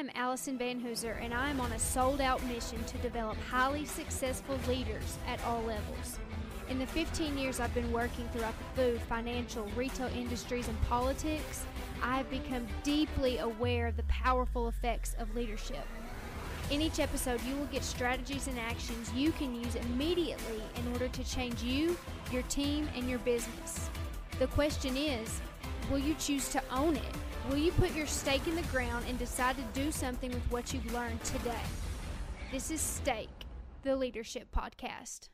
I'm Allison Van Hooser, and I am on a sold out mission to develop highly successful leaders at all levels. In the 15 years I've been working throughout the food, financial, retail industries, and politics, I have become deeply aware of the powerful effects of leadership. In each episode, you will get strategies and actions you can use immediately in order to change you, your team, and your business. The question is will you choose to own it? Will you put your stake in the ground and decide to do something with what you've learned today? This is Stake, the Leadership Podcast.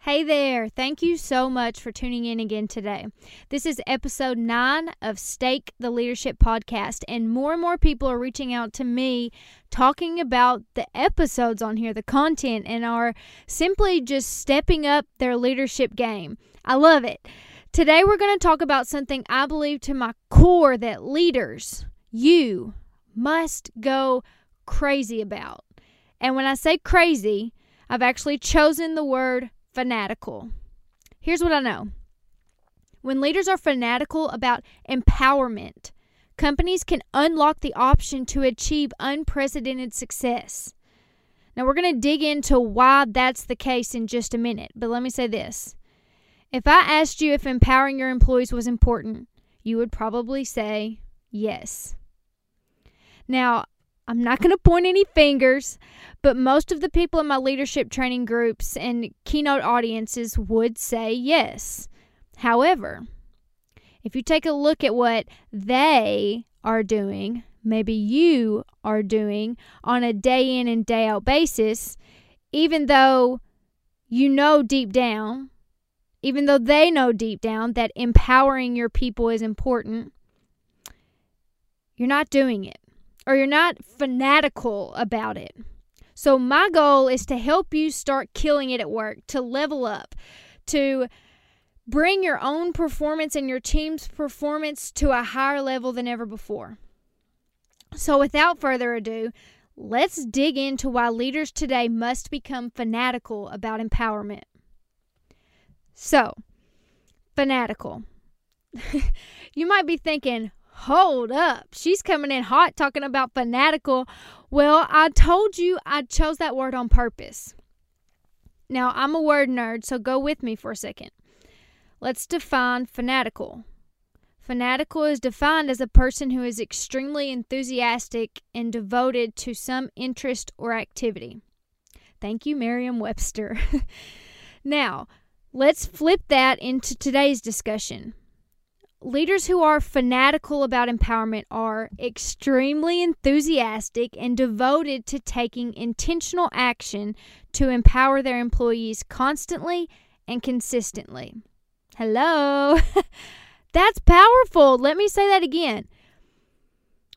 Hey there. Thank you so much for tuning in again today. This is episode nine of Stake the Leadership Podcast, and more and more people are reaching out to me talking about the episodes on here, the content, and are simply just stepping up their leadership game. I love it. Today, we're going to talk about something I believe to my core that leaders, you, must go crazy about. And when I say crazy, I've actually chosen the word fanatical. Here's what I know when leaders are fanatical about empowerment, companies can unlock the option to achieve unprecedented success. Now, we're going to dig into why that's the case in just a minute, but let me say this. If I asked you if empowering your employees was important, you would probably say yes. Now, I'm not going to point any fingers, but most of the people in my leadership training groups and keynote audiences would say yes. However, if you take a look at what they are doing, maybe you are doing on a day in and day out basis, even though you know deep down, even though they know deep down that empowering your people is important, you're not doing it or you're not fanatical about it. So, my goal is to help you start killing it at work, to level up, to bring your own performance and your team's performance to a higher level than ever before. So, without further ado, let's dig into why leaders today must become fanatical about empowerment. So, fanatical. you might be thinking, hold up. She's coming in hot talking about fanatical. Well, I told you I chose that word on purpose. Now, I'm a word nerd, so go with me for a second. Let's define fanatical. Fanatical is defined as a person who is extremely enthusiastic and devoted to some interest or activity. Thank you, Merriam Webster. now, let's flip that into today's discussion leaders who are fanatical about empowerment are extremely enthusiastic and devoted to taking intentional action to empower their employees constantly and consistently. Hello. That's powerful. Let me say that again.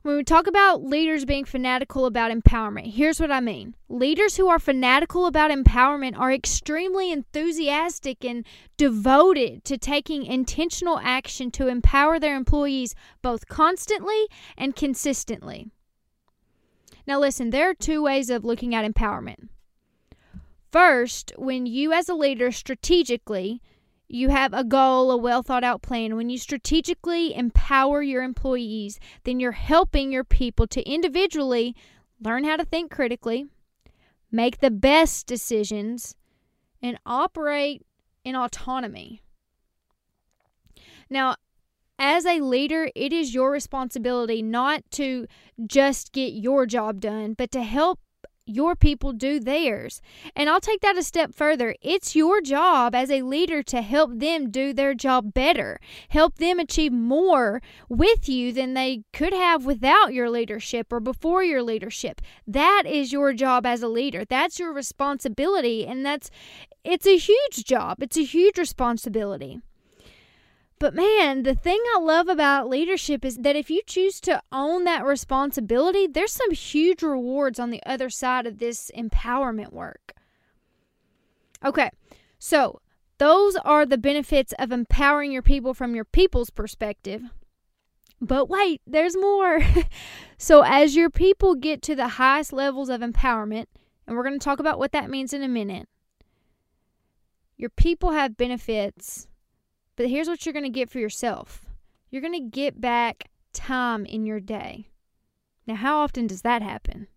When we talk about leaders being fanatical about empowerment, here's what I mean. Leaders who are fanatical about empowerment are extremely enthusiastic and devoted to taking intentional action to empower their employees both constantly and consistently. Now, listen, there are two ways of looking at empowerment. First, when you as a leader strategically you have a goal, a well thought out plan. When you strategically empower your employees, then you're helping your people to individually learn how to think critically, make the best decisions, and operate in autonomy. Now, as a leader, it is your responsibility not to just get your job done, but to help your people do theirs. And I'll take that a step further. It's your job as a leader to help them do their job better, help them achieve more with you than they could have without your leadership or before your leadership. That is your job as a leader. That's your responsibility. And that's, it's a huge job, it's a huge responsibility. But man, the thing I love about leadership is that if you choose to own that responsibility, there's some huge rewards on the other side of this empowerment work. Okay, so those are the benefits of empowering your people from your people's perspective. But wait, there's more. so, as your people get to the highest levels of empowerment, and we're going to talk about what that means in a minute, your people have benefits but here's what you're going to get for yourself you're going to get back time in your day. Now, how often does that happen?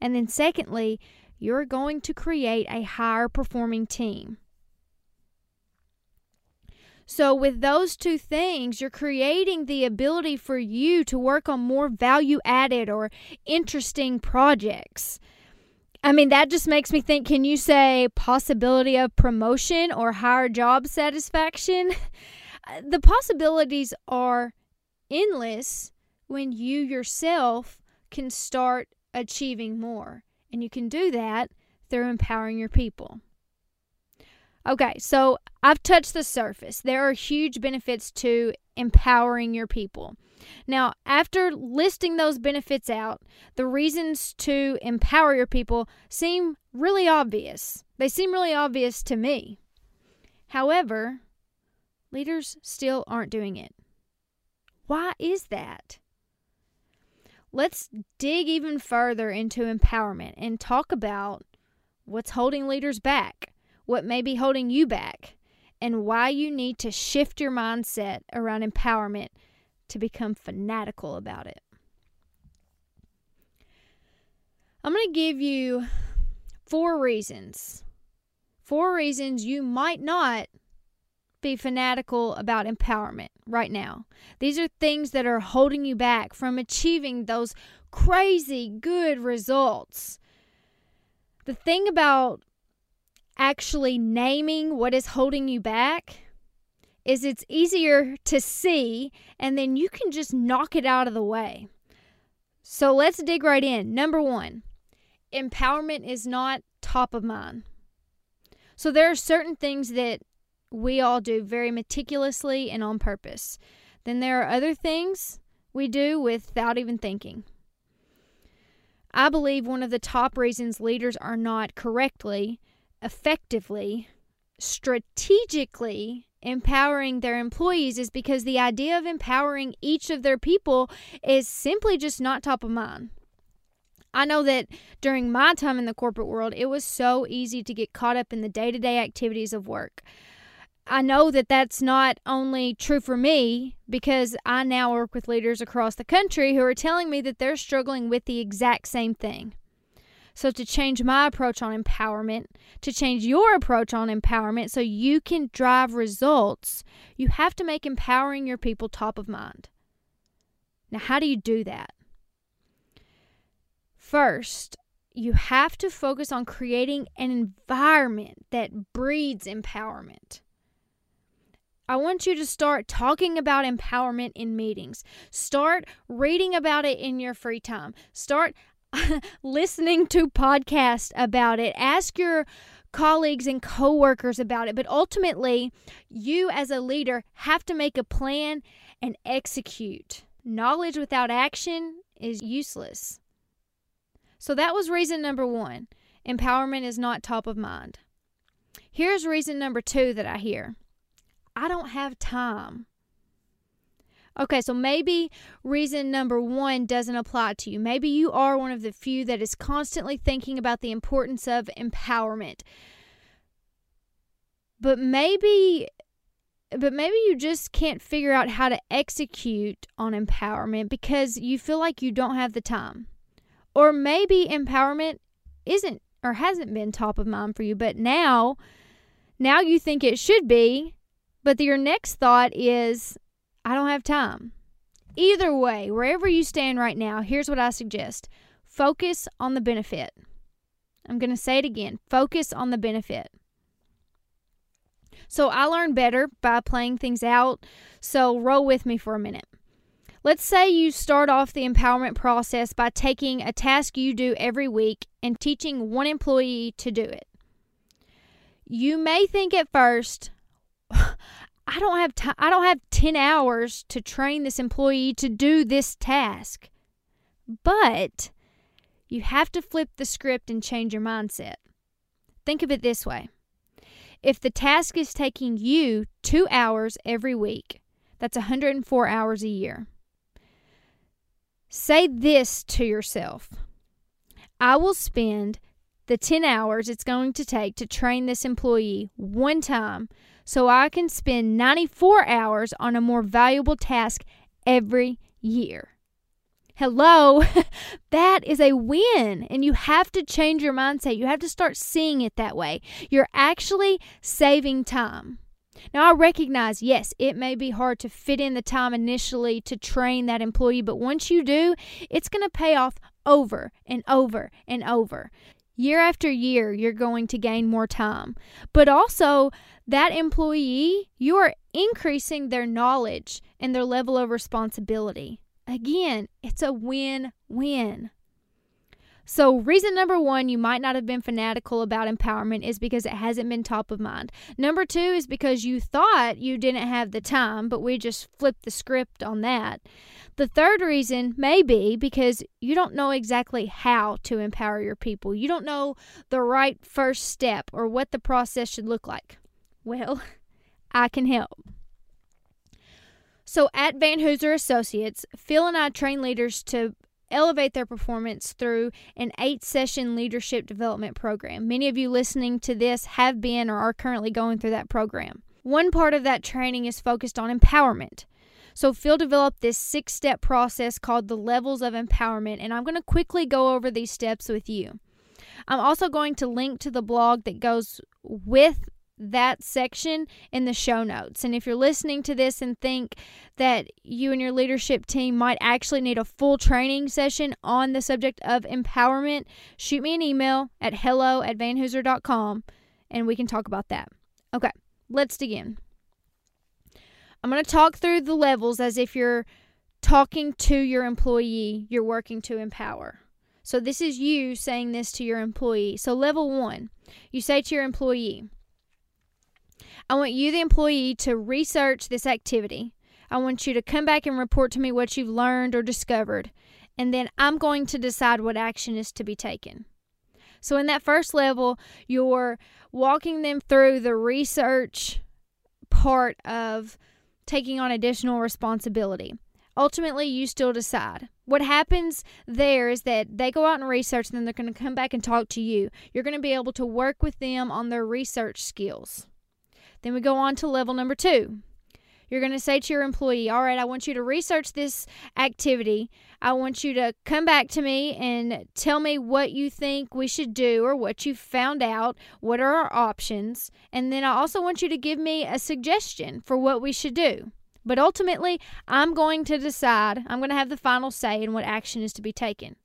And then, secondly, you're going to create a higher performing team. So, with those two things, you're creating the ability for you to work on more value added or interesting projects. I mean, that just makes me think can you say possibility of promotion or higher job satisfaction? the possibilities are endless when you yourself can start achieving more. And you can do that through empowering your people. Okay, so I've touched the surface. There are huge benefits to empowering your people. Now, after listing those benefits out, the reasons to empower your people seem really obvious. They seem really obvious to me. However, leaders still aren't doing it. Why is that? Let's dig even further into empowerment and talk about what's holding leaders back what may be holding you back, and why you need to shift your mindset around empowerment to become fanatical about it. I'm going to give you four reasons. Four reasons you might not be fanatical about empowerment right now. These are things that are holding you back from achieving those crazy good results. The thing about actually naming what is holding you back is it's easier to see and then you can just knock it out of the way. So let's dig right in. Number 1, empowerment is not top of mind. So there are certain things that we all do very meticulously and on purpose. Then there are other things we do without even thinking. I believe one of the top reasons leaders are not correctly effectively, strategically empowering their employees is because the idea of empowering each of their people is simply just not top of mind. I know that during my time in the corporate world, it was so easy to get caught up in the day to day activities of work. I know that that's not only true for me because I now work with leaders across the country who are telling me that they're struggling with the exact same thing. So, to change my approach on empowerment, to change your approach on empowerment so you can drive results, you have to make empowering your people top of mind. Now, how do you do that? First, you have to focus on creating an environment that breeds empowerment. I want you to start talking about empowerment in meetings. Start reading about it in your free time. Start listening to podcasts about it. Ask your colleagues and coworkers about it. But ultimately, you as a leader have to make a plan and execute. Knowledge without action is useless. So that was reason number one empowerment is not top of mind. Here's reason number two that I hear I don't have time. Okay, so maybe reason number one doesn't apply to you. Maybe you are one of the few that is constantly thinking about the importance of empowerment. But maybe but maybe you just can't figure out how to execute on empowerment because you feel like you don't have the time. Or maybe empowerment isn't or hasn't been top of mind for you, but now now you think it should be, but your next thought is I don't have time. Either way, wherever you stand right now, here's what I suggest focus on the benefit. I'm going to say it again focus on the benefit. So I learn better by playing things out. So roll with me for a minute. Let's say you start off the empowerment process by taking a task you do every week and teaching one employee to do it. You may think at first, I don't have time. I don't have 10 hours to train this employee to do this task. But you have to flip the script and change your mindset. Think of it this way. If the task is taking you 2 hours every week, that's 104 hours a year. Say this to yourself. I will spend the 10 hours it's going to take to train this employee one time so I can spend 94 hours on a more valuable task every year. Hello, that is a win. And you have to change your mindset. You have to start seeing it that way. You're actually saving time. Now, I recognize, yes, it may be hard to fit in the time initially to train that employee, but once you do, it's going to pay off over and over and over. Year after year, you're going to gain more time. But also, that employee, you are increasing their knowledge and their level of responsibility. Again, it's a win win. So, reason number one, you might not have been fanatical about empowerment is because it hasn't been top of mind. Number two is because you thought you didn't have the time, but we just flipped the script on that. The third reason may be because you don't know exactly how to empower your people. You don't know the right first step or what the process should look like. Well, I can help. So at Vanhooser Associates, Phil and I train leaders to elevate their performance through an eight session leadership development program. Many of you listening to this have been or are currently going through that program. One part of that training is focused on empowerment. So, Phil developed this six step process called the levels of empowerment, and I'm going to quickly go over these steps with you. I'm also going to link to the blog that goes with that section in the show notes. And if you're listening to this and think that you and your leadership team might actually need a full training session on the subject of empowerment, shoot me an email at hello at vanhooser.com and we can talk about that. Okay, let's begin. I'm going to talk through the levels as if you're talking to your employee you're working to empower. So, this is you saying this to your employee. So, level one, you say to your employee, I want you, the employee, to research this activity. I want you to come back and report to me what you've learned or discovered. And then I'm going to decide what action is to be taken. So, in that first level, you're walking them through the research part of taking on additional responsibility. Ultimately, you still decide. What happens there is that they go out and research, and then they're going to come back and talk to you. You're going to be able to work with them on their research skills. Then we go on to level number two. You're going to say to your employee, All right, I want you to research this activity. I want you to come back to me and tell me what you think we should do or what you found out. What are our options? And then I also want you to give me a suggestion for what we should do. But ultimately, I'm going to decide, I'm going to have the final say in what action is to be taken.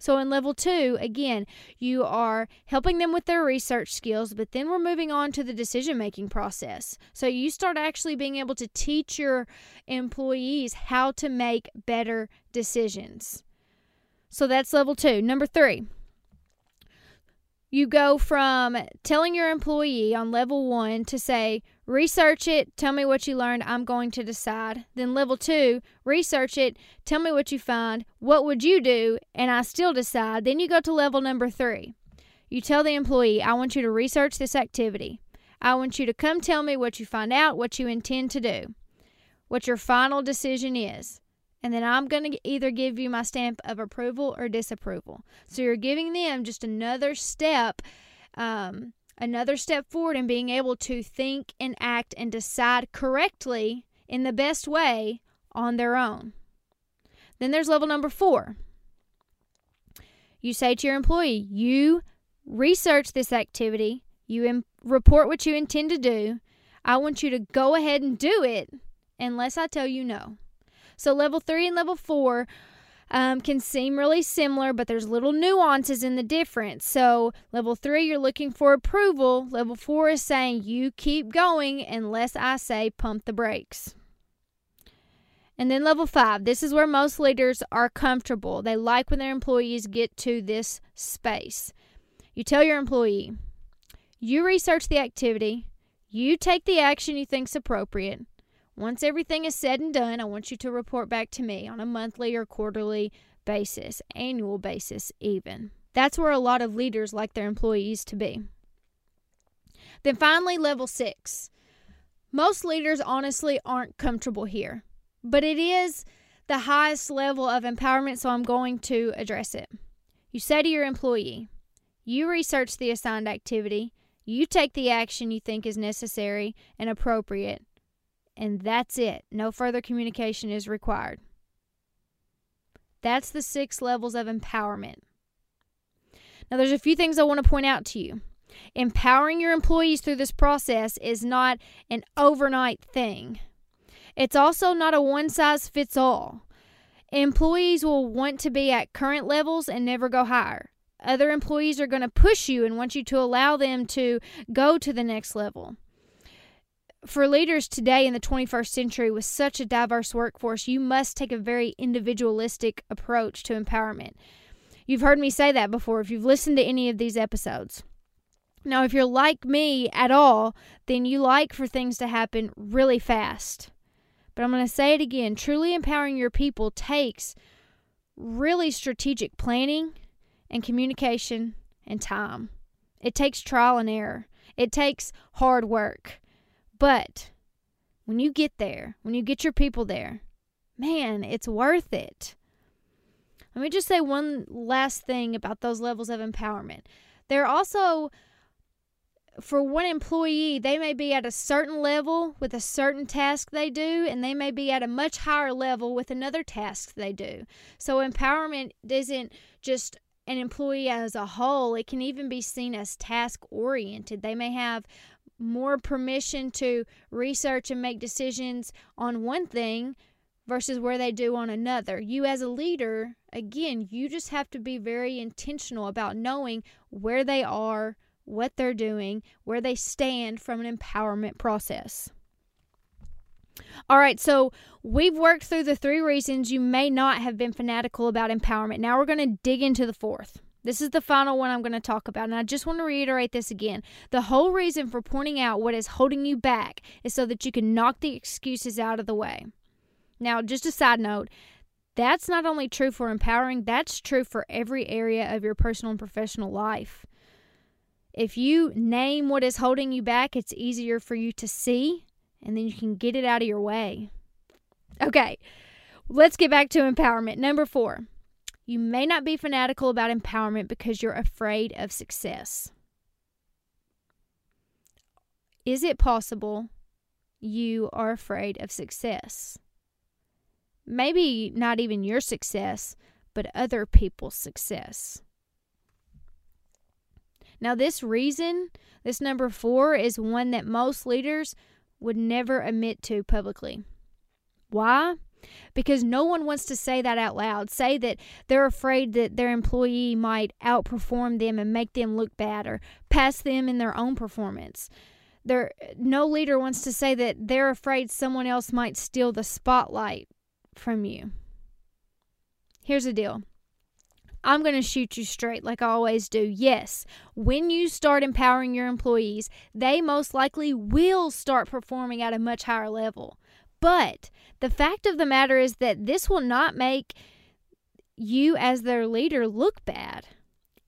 So in level two, again, you are helping them with their research skills, but then we're moving on to the decision making process. So you start actually being able to teach your employees how to make better decisions. So that's level two. Number three, you go from telling your employee on level one to say, research it, tell me what you learned, I'm going to decide. Then level two, research it, tell me what you find, what would you do, and I still decide. Then you go to level number three. You tell the employee, I want you to research this activity. I want you to come tell me what you find out, what you intend to do, what your final decision is and then I'm going to either give you my stamp of approval or disapproval. So you're giving them just another step, um, another step forward in being able to think and act and decide correctly in the best way on their own. Then there's level number four. You say to your employee, you research this activity, you Im- report what you intend to do. I want you to go ahead and do it unless I tell you no. So level three and level four um, can seem really similar, but there's little nuances in the difference. So, level three, you're looking for approval. Level four is saying you keep going unless I say pump the brakes. And then level five, this is where most leaders are comfortable. They like when their employees get to this space. You tell your employee, you research the activity, you take the action you think is appropriate, once everything is said and done, I want you to report back to me on a monthly or quarterly basis, annual basis, even. That's where a lot of leaders like their employees to be. Then finally, level six. Most leaders honestly aren't comfortable here, but it is the highest level of empowerment, so I'm going to address it. You say to your employee, you research the assigned activity, you take the action you think is necessary and appropriate, and that's it. No further communication is required. That's the six levels of empowerment. Now, there's a few things I want to point out to you. Empowering your employees through this process is not an overnight thing. It's also not a one size fits all. Employees will want to be at current levels and never go higher. Other employees are going to push you and want you to allow them to go to the next level. For leaders today in the 21st century with such a diverse workforce, you must take a very individualistic approach to empowerment. You've heard me say that before if you've listened to any of these episodes. Now, if you're like me at all, then you like for things to happen really fast. But I'm going to say it again truly empowering your people takes really strategic planning and communication and time. It takes trial and error, it takes hard work. But when you get there, when you get your people there, man, it's worth it. Let me just say one last thing about those levels of empowerment. They're also for one employee, they may be at a certain level with a certain task they do, and they may be at a much higher level with another task they do. So, empowerment isn't just an employee as a whole, it can even be seen as task oriented. They may have more permission to research and make decisions on one thing versus where they do on another. You, as a leader, again, you just have to be very intentional about knowing where they are what they're doing, where they stand from an empowerment process. All right, so we've worked through the three reasons you may not have been fanatical about empowerment. Now we're going to dig into the fourth. This is the final one I'm going to talk about. And I just want to reiterate this again. The whole reason for pointing out what is holding you back is so that you can knock the excuses out of the way. Now, just a side note that's not only true for empowering, that's true for every area of your personal and professional life. If you name what is holding you back, it's easier for you to see and then you can get it out of your way. Okay, let's get back to empowerment. Number four, you may not be fanatical about empowerment because you're afraid of success. Is it possible you are afraid of success? Maybe not even your success, but other people's success. Now, this reason, this number four, is one that most leaders would never admit to publicly. Why? Because no one wants to say that out loud. Say that they're afraid that their employee might outperform them and make them look bad or pass them in their own performance. There, no leader wants to say that they're afraid someone else might steal the spotlight from you. Here's the deal I'm going to shoot you straight like I always do. Yes, when you start empowering your employees, they most likely will start performing at a much higher level. But the fact of the matter is that this will not make you, as their leader, look bad.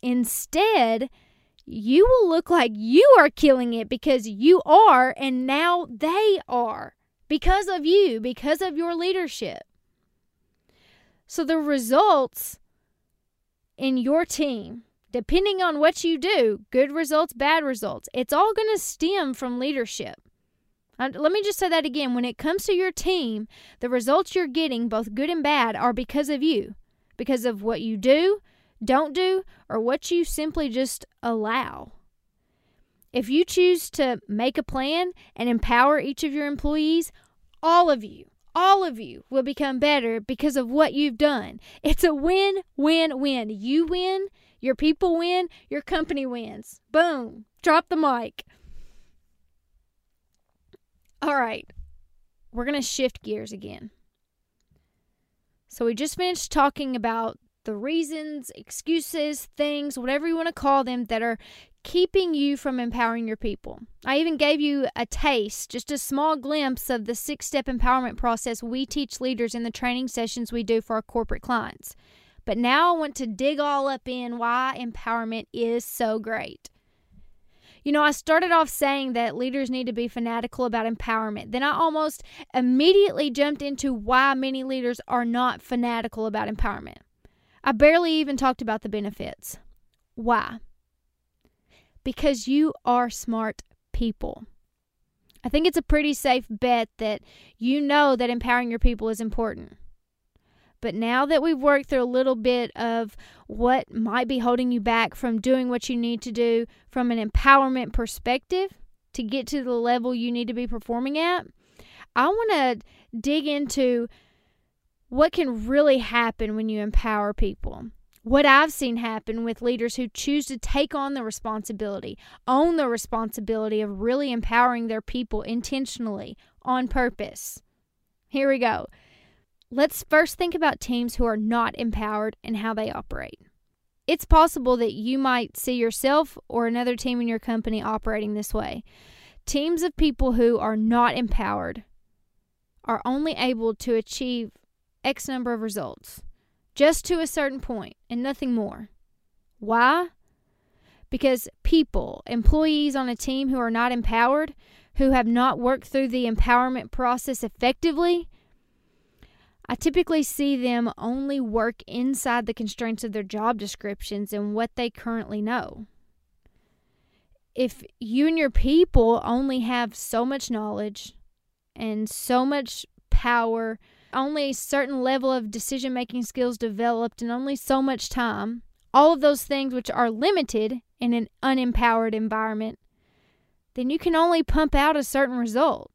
Instead, you will look like you are killing it because you are, and now they are because of you, because of your leadership. So the results in your team, depending on what you do, good results, bad results, it's all going to stem from leadership. Uh, let me just say that again. When it comes to your team, the results you're getting, both good and bad, are because of you, because of what you do, don't do, or what you simply just allow. If you choose to make a plan and empower each of your employees, all of you all of you will become better because of what you've done. It's a win, win, win. You win, your people win, your company wins. Boom. Drop the mic. All right. We're going to shift gears again. So, we just finished talking about the reasons, excuses, things, whatever you want to call them, that are keeping you from empowering your people. I even gave you a taste, just a small glimpse of the six step empowerment process we teach leaders in the training sessions we do for our corporate clients. But now I want to dig all up in why empowerment is so great. You know, I started off saying that leaders need to be fanatical about empowerment. Then I almost immediately jumped into why many leaders are not fanatical about empowerment. I barely even talked about the benefits. Why? because you are smart people. I think it's a pretty safe bet that you know that empowering your people is important. But now that we've worked through a little bit of what might be holding you back from doing what you need to do from an empowerment perspective to get to the level you need to be performing at, I want to dig into what can really happen when you empower people. What I've seen happen with leaders who choose to take on the responsibility, own the responsibility of really empowering their people intentionally on purpose. Here we go. Let's first think about teams who are not empowered and how they operate. It's possible that you might see yourself or another team in your company operating this way. Teams of people who are not empowered are only able to achieve X number of results, just to a certain point and nothing more. Why? Because people, employees on a team who are not empowered, who have not worked through the empowerment process effectively, I typically see them only work inside the constraints of their job descriptions and what they currently know. If you and your people only have so much knowledge and so much power, only a certain level of decision making skills developed, and only so much time, all of those things which are limited in an unempowered environment, then you can only pump out a certain result.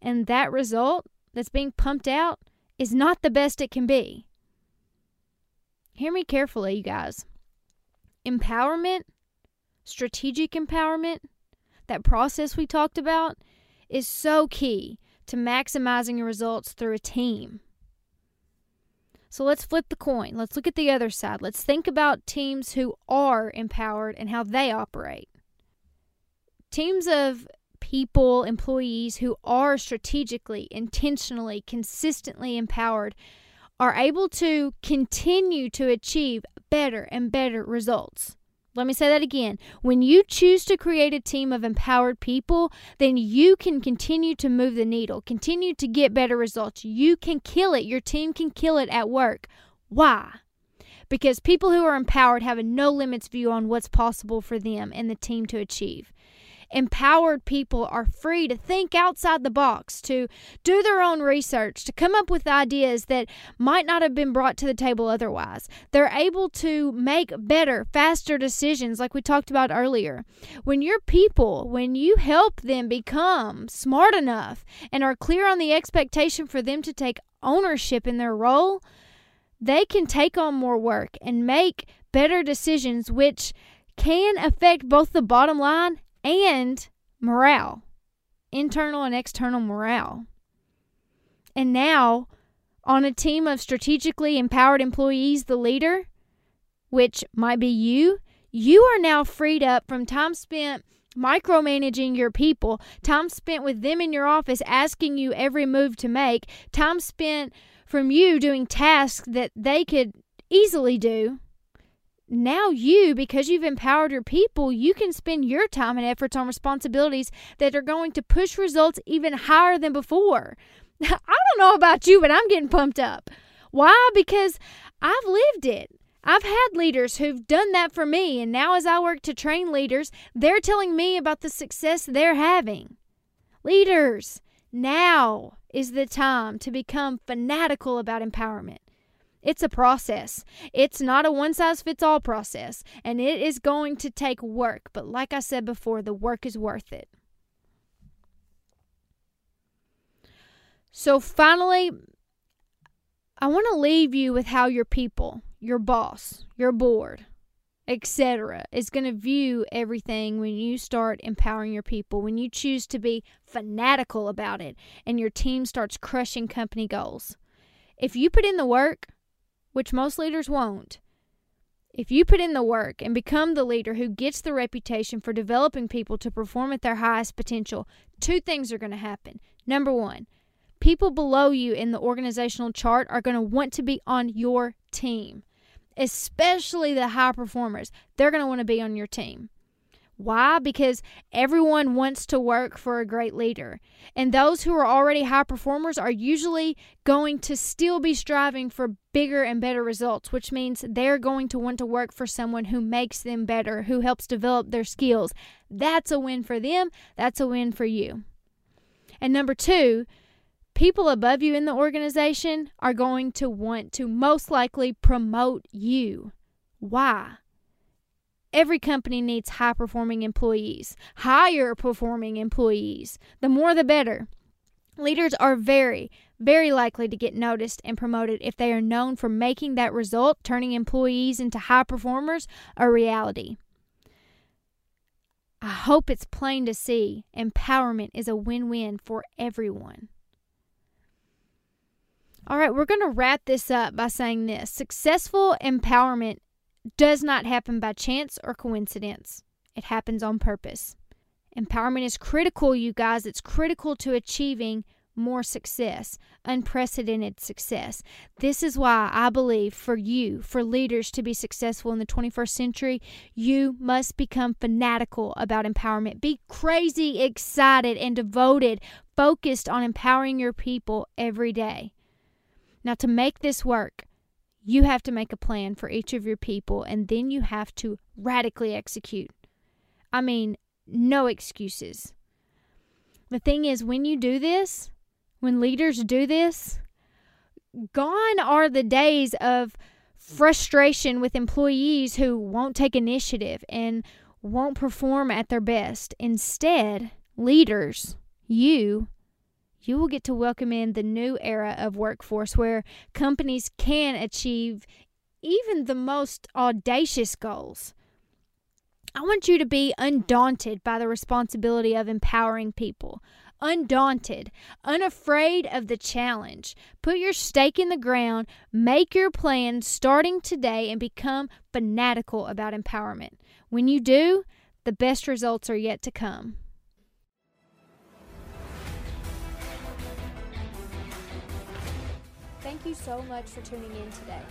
And that result that's being pumped out is not the best it can be. Hear me carefully, you guys. Empowerment, strategic empowerment, that process we talked about, is so key to maximizing your results through a team. So let's flip the coin. Let's look at the other side. Let's think about teams who are empowered and how they operate. Teams of people, employees who are strategically, intentionally, consistently empowered are able to continue to achieve better and better results. Let me say that again. When you choose to create a team of empowered people, then you can continue to move the needle, continue to get better results. You can kill it. Your team can kill it at work. Why? Because people who are empowered have a no limits view on what's possible for them and the team to achieve. Empowered people are free to think outside the box, to do their own research, to come up with ideas that might not have been brought to the table otherwise. They're able to make better, faster decisions, like we talked about earlier. When your people, when you help them become smart enough and are clear on the expectation for them to take ownership in their role, they can take on more work and make better decisions, which can affect both the bottom line and morale, internal and external morale. And now, on a team of strategically empowered employees, the leader, which might be you, you are now freed up from time spent micromanaging your people, time spent with them in your office asking you every move to make, time spent from you doing tasks that they could easily do now you because you've empowered your people you can spend your time and efforts on responsibilities that are going to push results even higher than before i don't know about you but i'm getting pumped up why because i've lived it I've had leaders who've done that for me, and now as I work to train leaders, they're telling me about the success they're having. Leaders, now is the time to become fanatical about empowerment. It's a process. It's not a one size fits all process, and it is going to take work. But like I said before, the work is worth it. So, finally, I want to leave you with how your people, your boss, your board, etc., is going to view everything when you start empowering your people, when you choose to be fanatical about it, and your team starts crushing company goals. If you put in the work, which most leaders won't. If you put in the work and become the leader who gets the reputation for developing people to perform at their highest potential, two things are going to happen. Number one, people below you in the organizational chart are going to want to be on your team, especially the high performers. They're going to want to be on your team. Why? Because everyone wants to work for a great leader. And those who are already high performers are usually going to still be striving for bigger and better results, which means they're going to want to work for someone who makes them better, who helps develop their skills. That's a win for them. That's a win for you. And number two, people above you in the organization are going to want to most likely promote you. Why? Every company needs high performing employees, higher performing employees. The more the better. Leaders are very, very likely to get noticed and promoted if they are known for making that result, turning employees into high performers, a reality. I hope it's plain to see empowerment is a win win for everyone. All right, we're going to wrap this up by saying this successful empowerment does not happen by chance or coincidence, it happens on purpose. Empowerment is critical, you guys. It's critical to achieving more success, unprecedented success. This is why I believe for you, for leaders to be successful in the 21st century, you must become fanatical about empowerment. Be crazy excited and devoted, focused on empowering your people every day. Now, to make this work, you have to make a plan for each of your people and then you have to radically execute. I mean, no excuses. The thing is, when you do this, when leaders do this, gone are the days of frustration with employees who won't take initiative and won't perform at their best. Instead, leaders, you, you will get to welcome in the new era of workforce where companies can achieve even the most audacious goals. I want you to be undaunted by the responsibility of empowering people. Undaunted, unafraid of the challenge. Put your stake in the ground, make your plan starting today, and become fanatical about empowerment. When you do, the best results are yet to come. Thank you so much for tuning in today.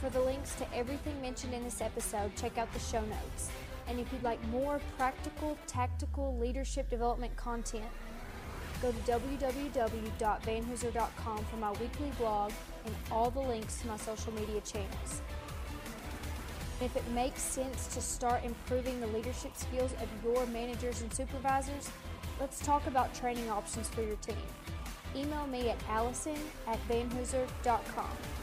For the links to everything mentioned in this episode, check out the show notes. And if you'd like more practical, tactical leadership development content, go to www.vanhooser.com for my weekly blog and all the links to my social media channels. if it makes sense to start improving the leadership skills of your managers and supervisors, let's talk about training options for your team. Email me at allison at vanhooser.com.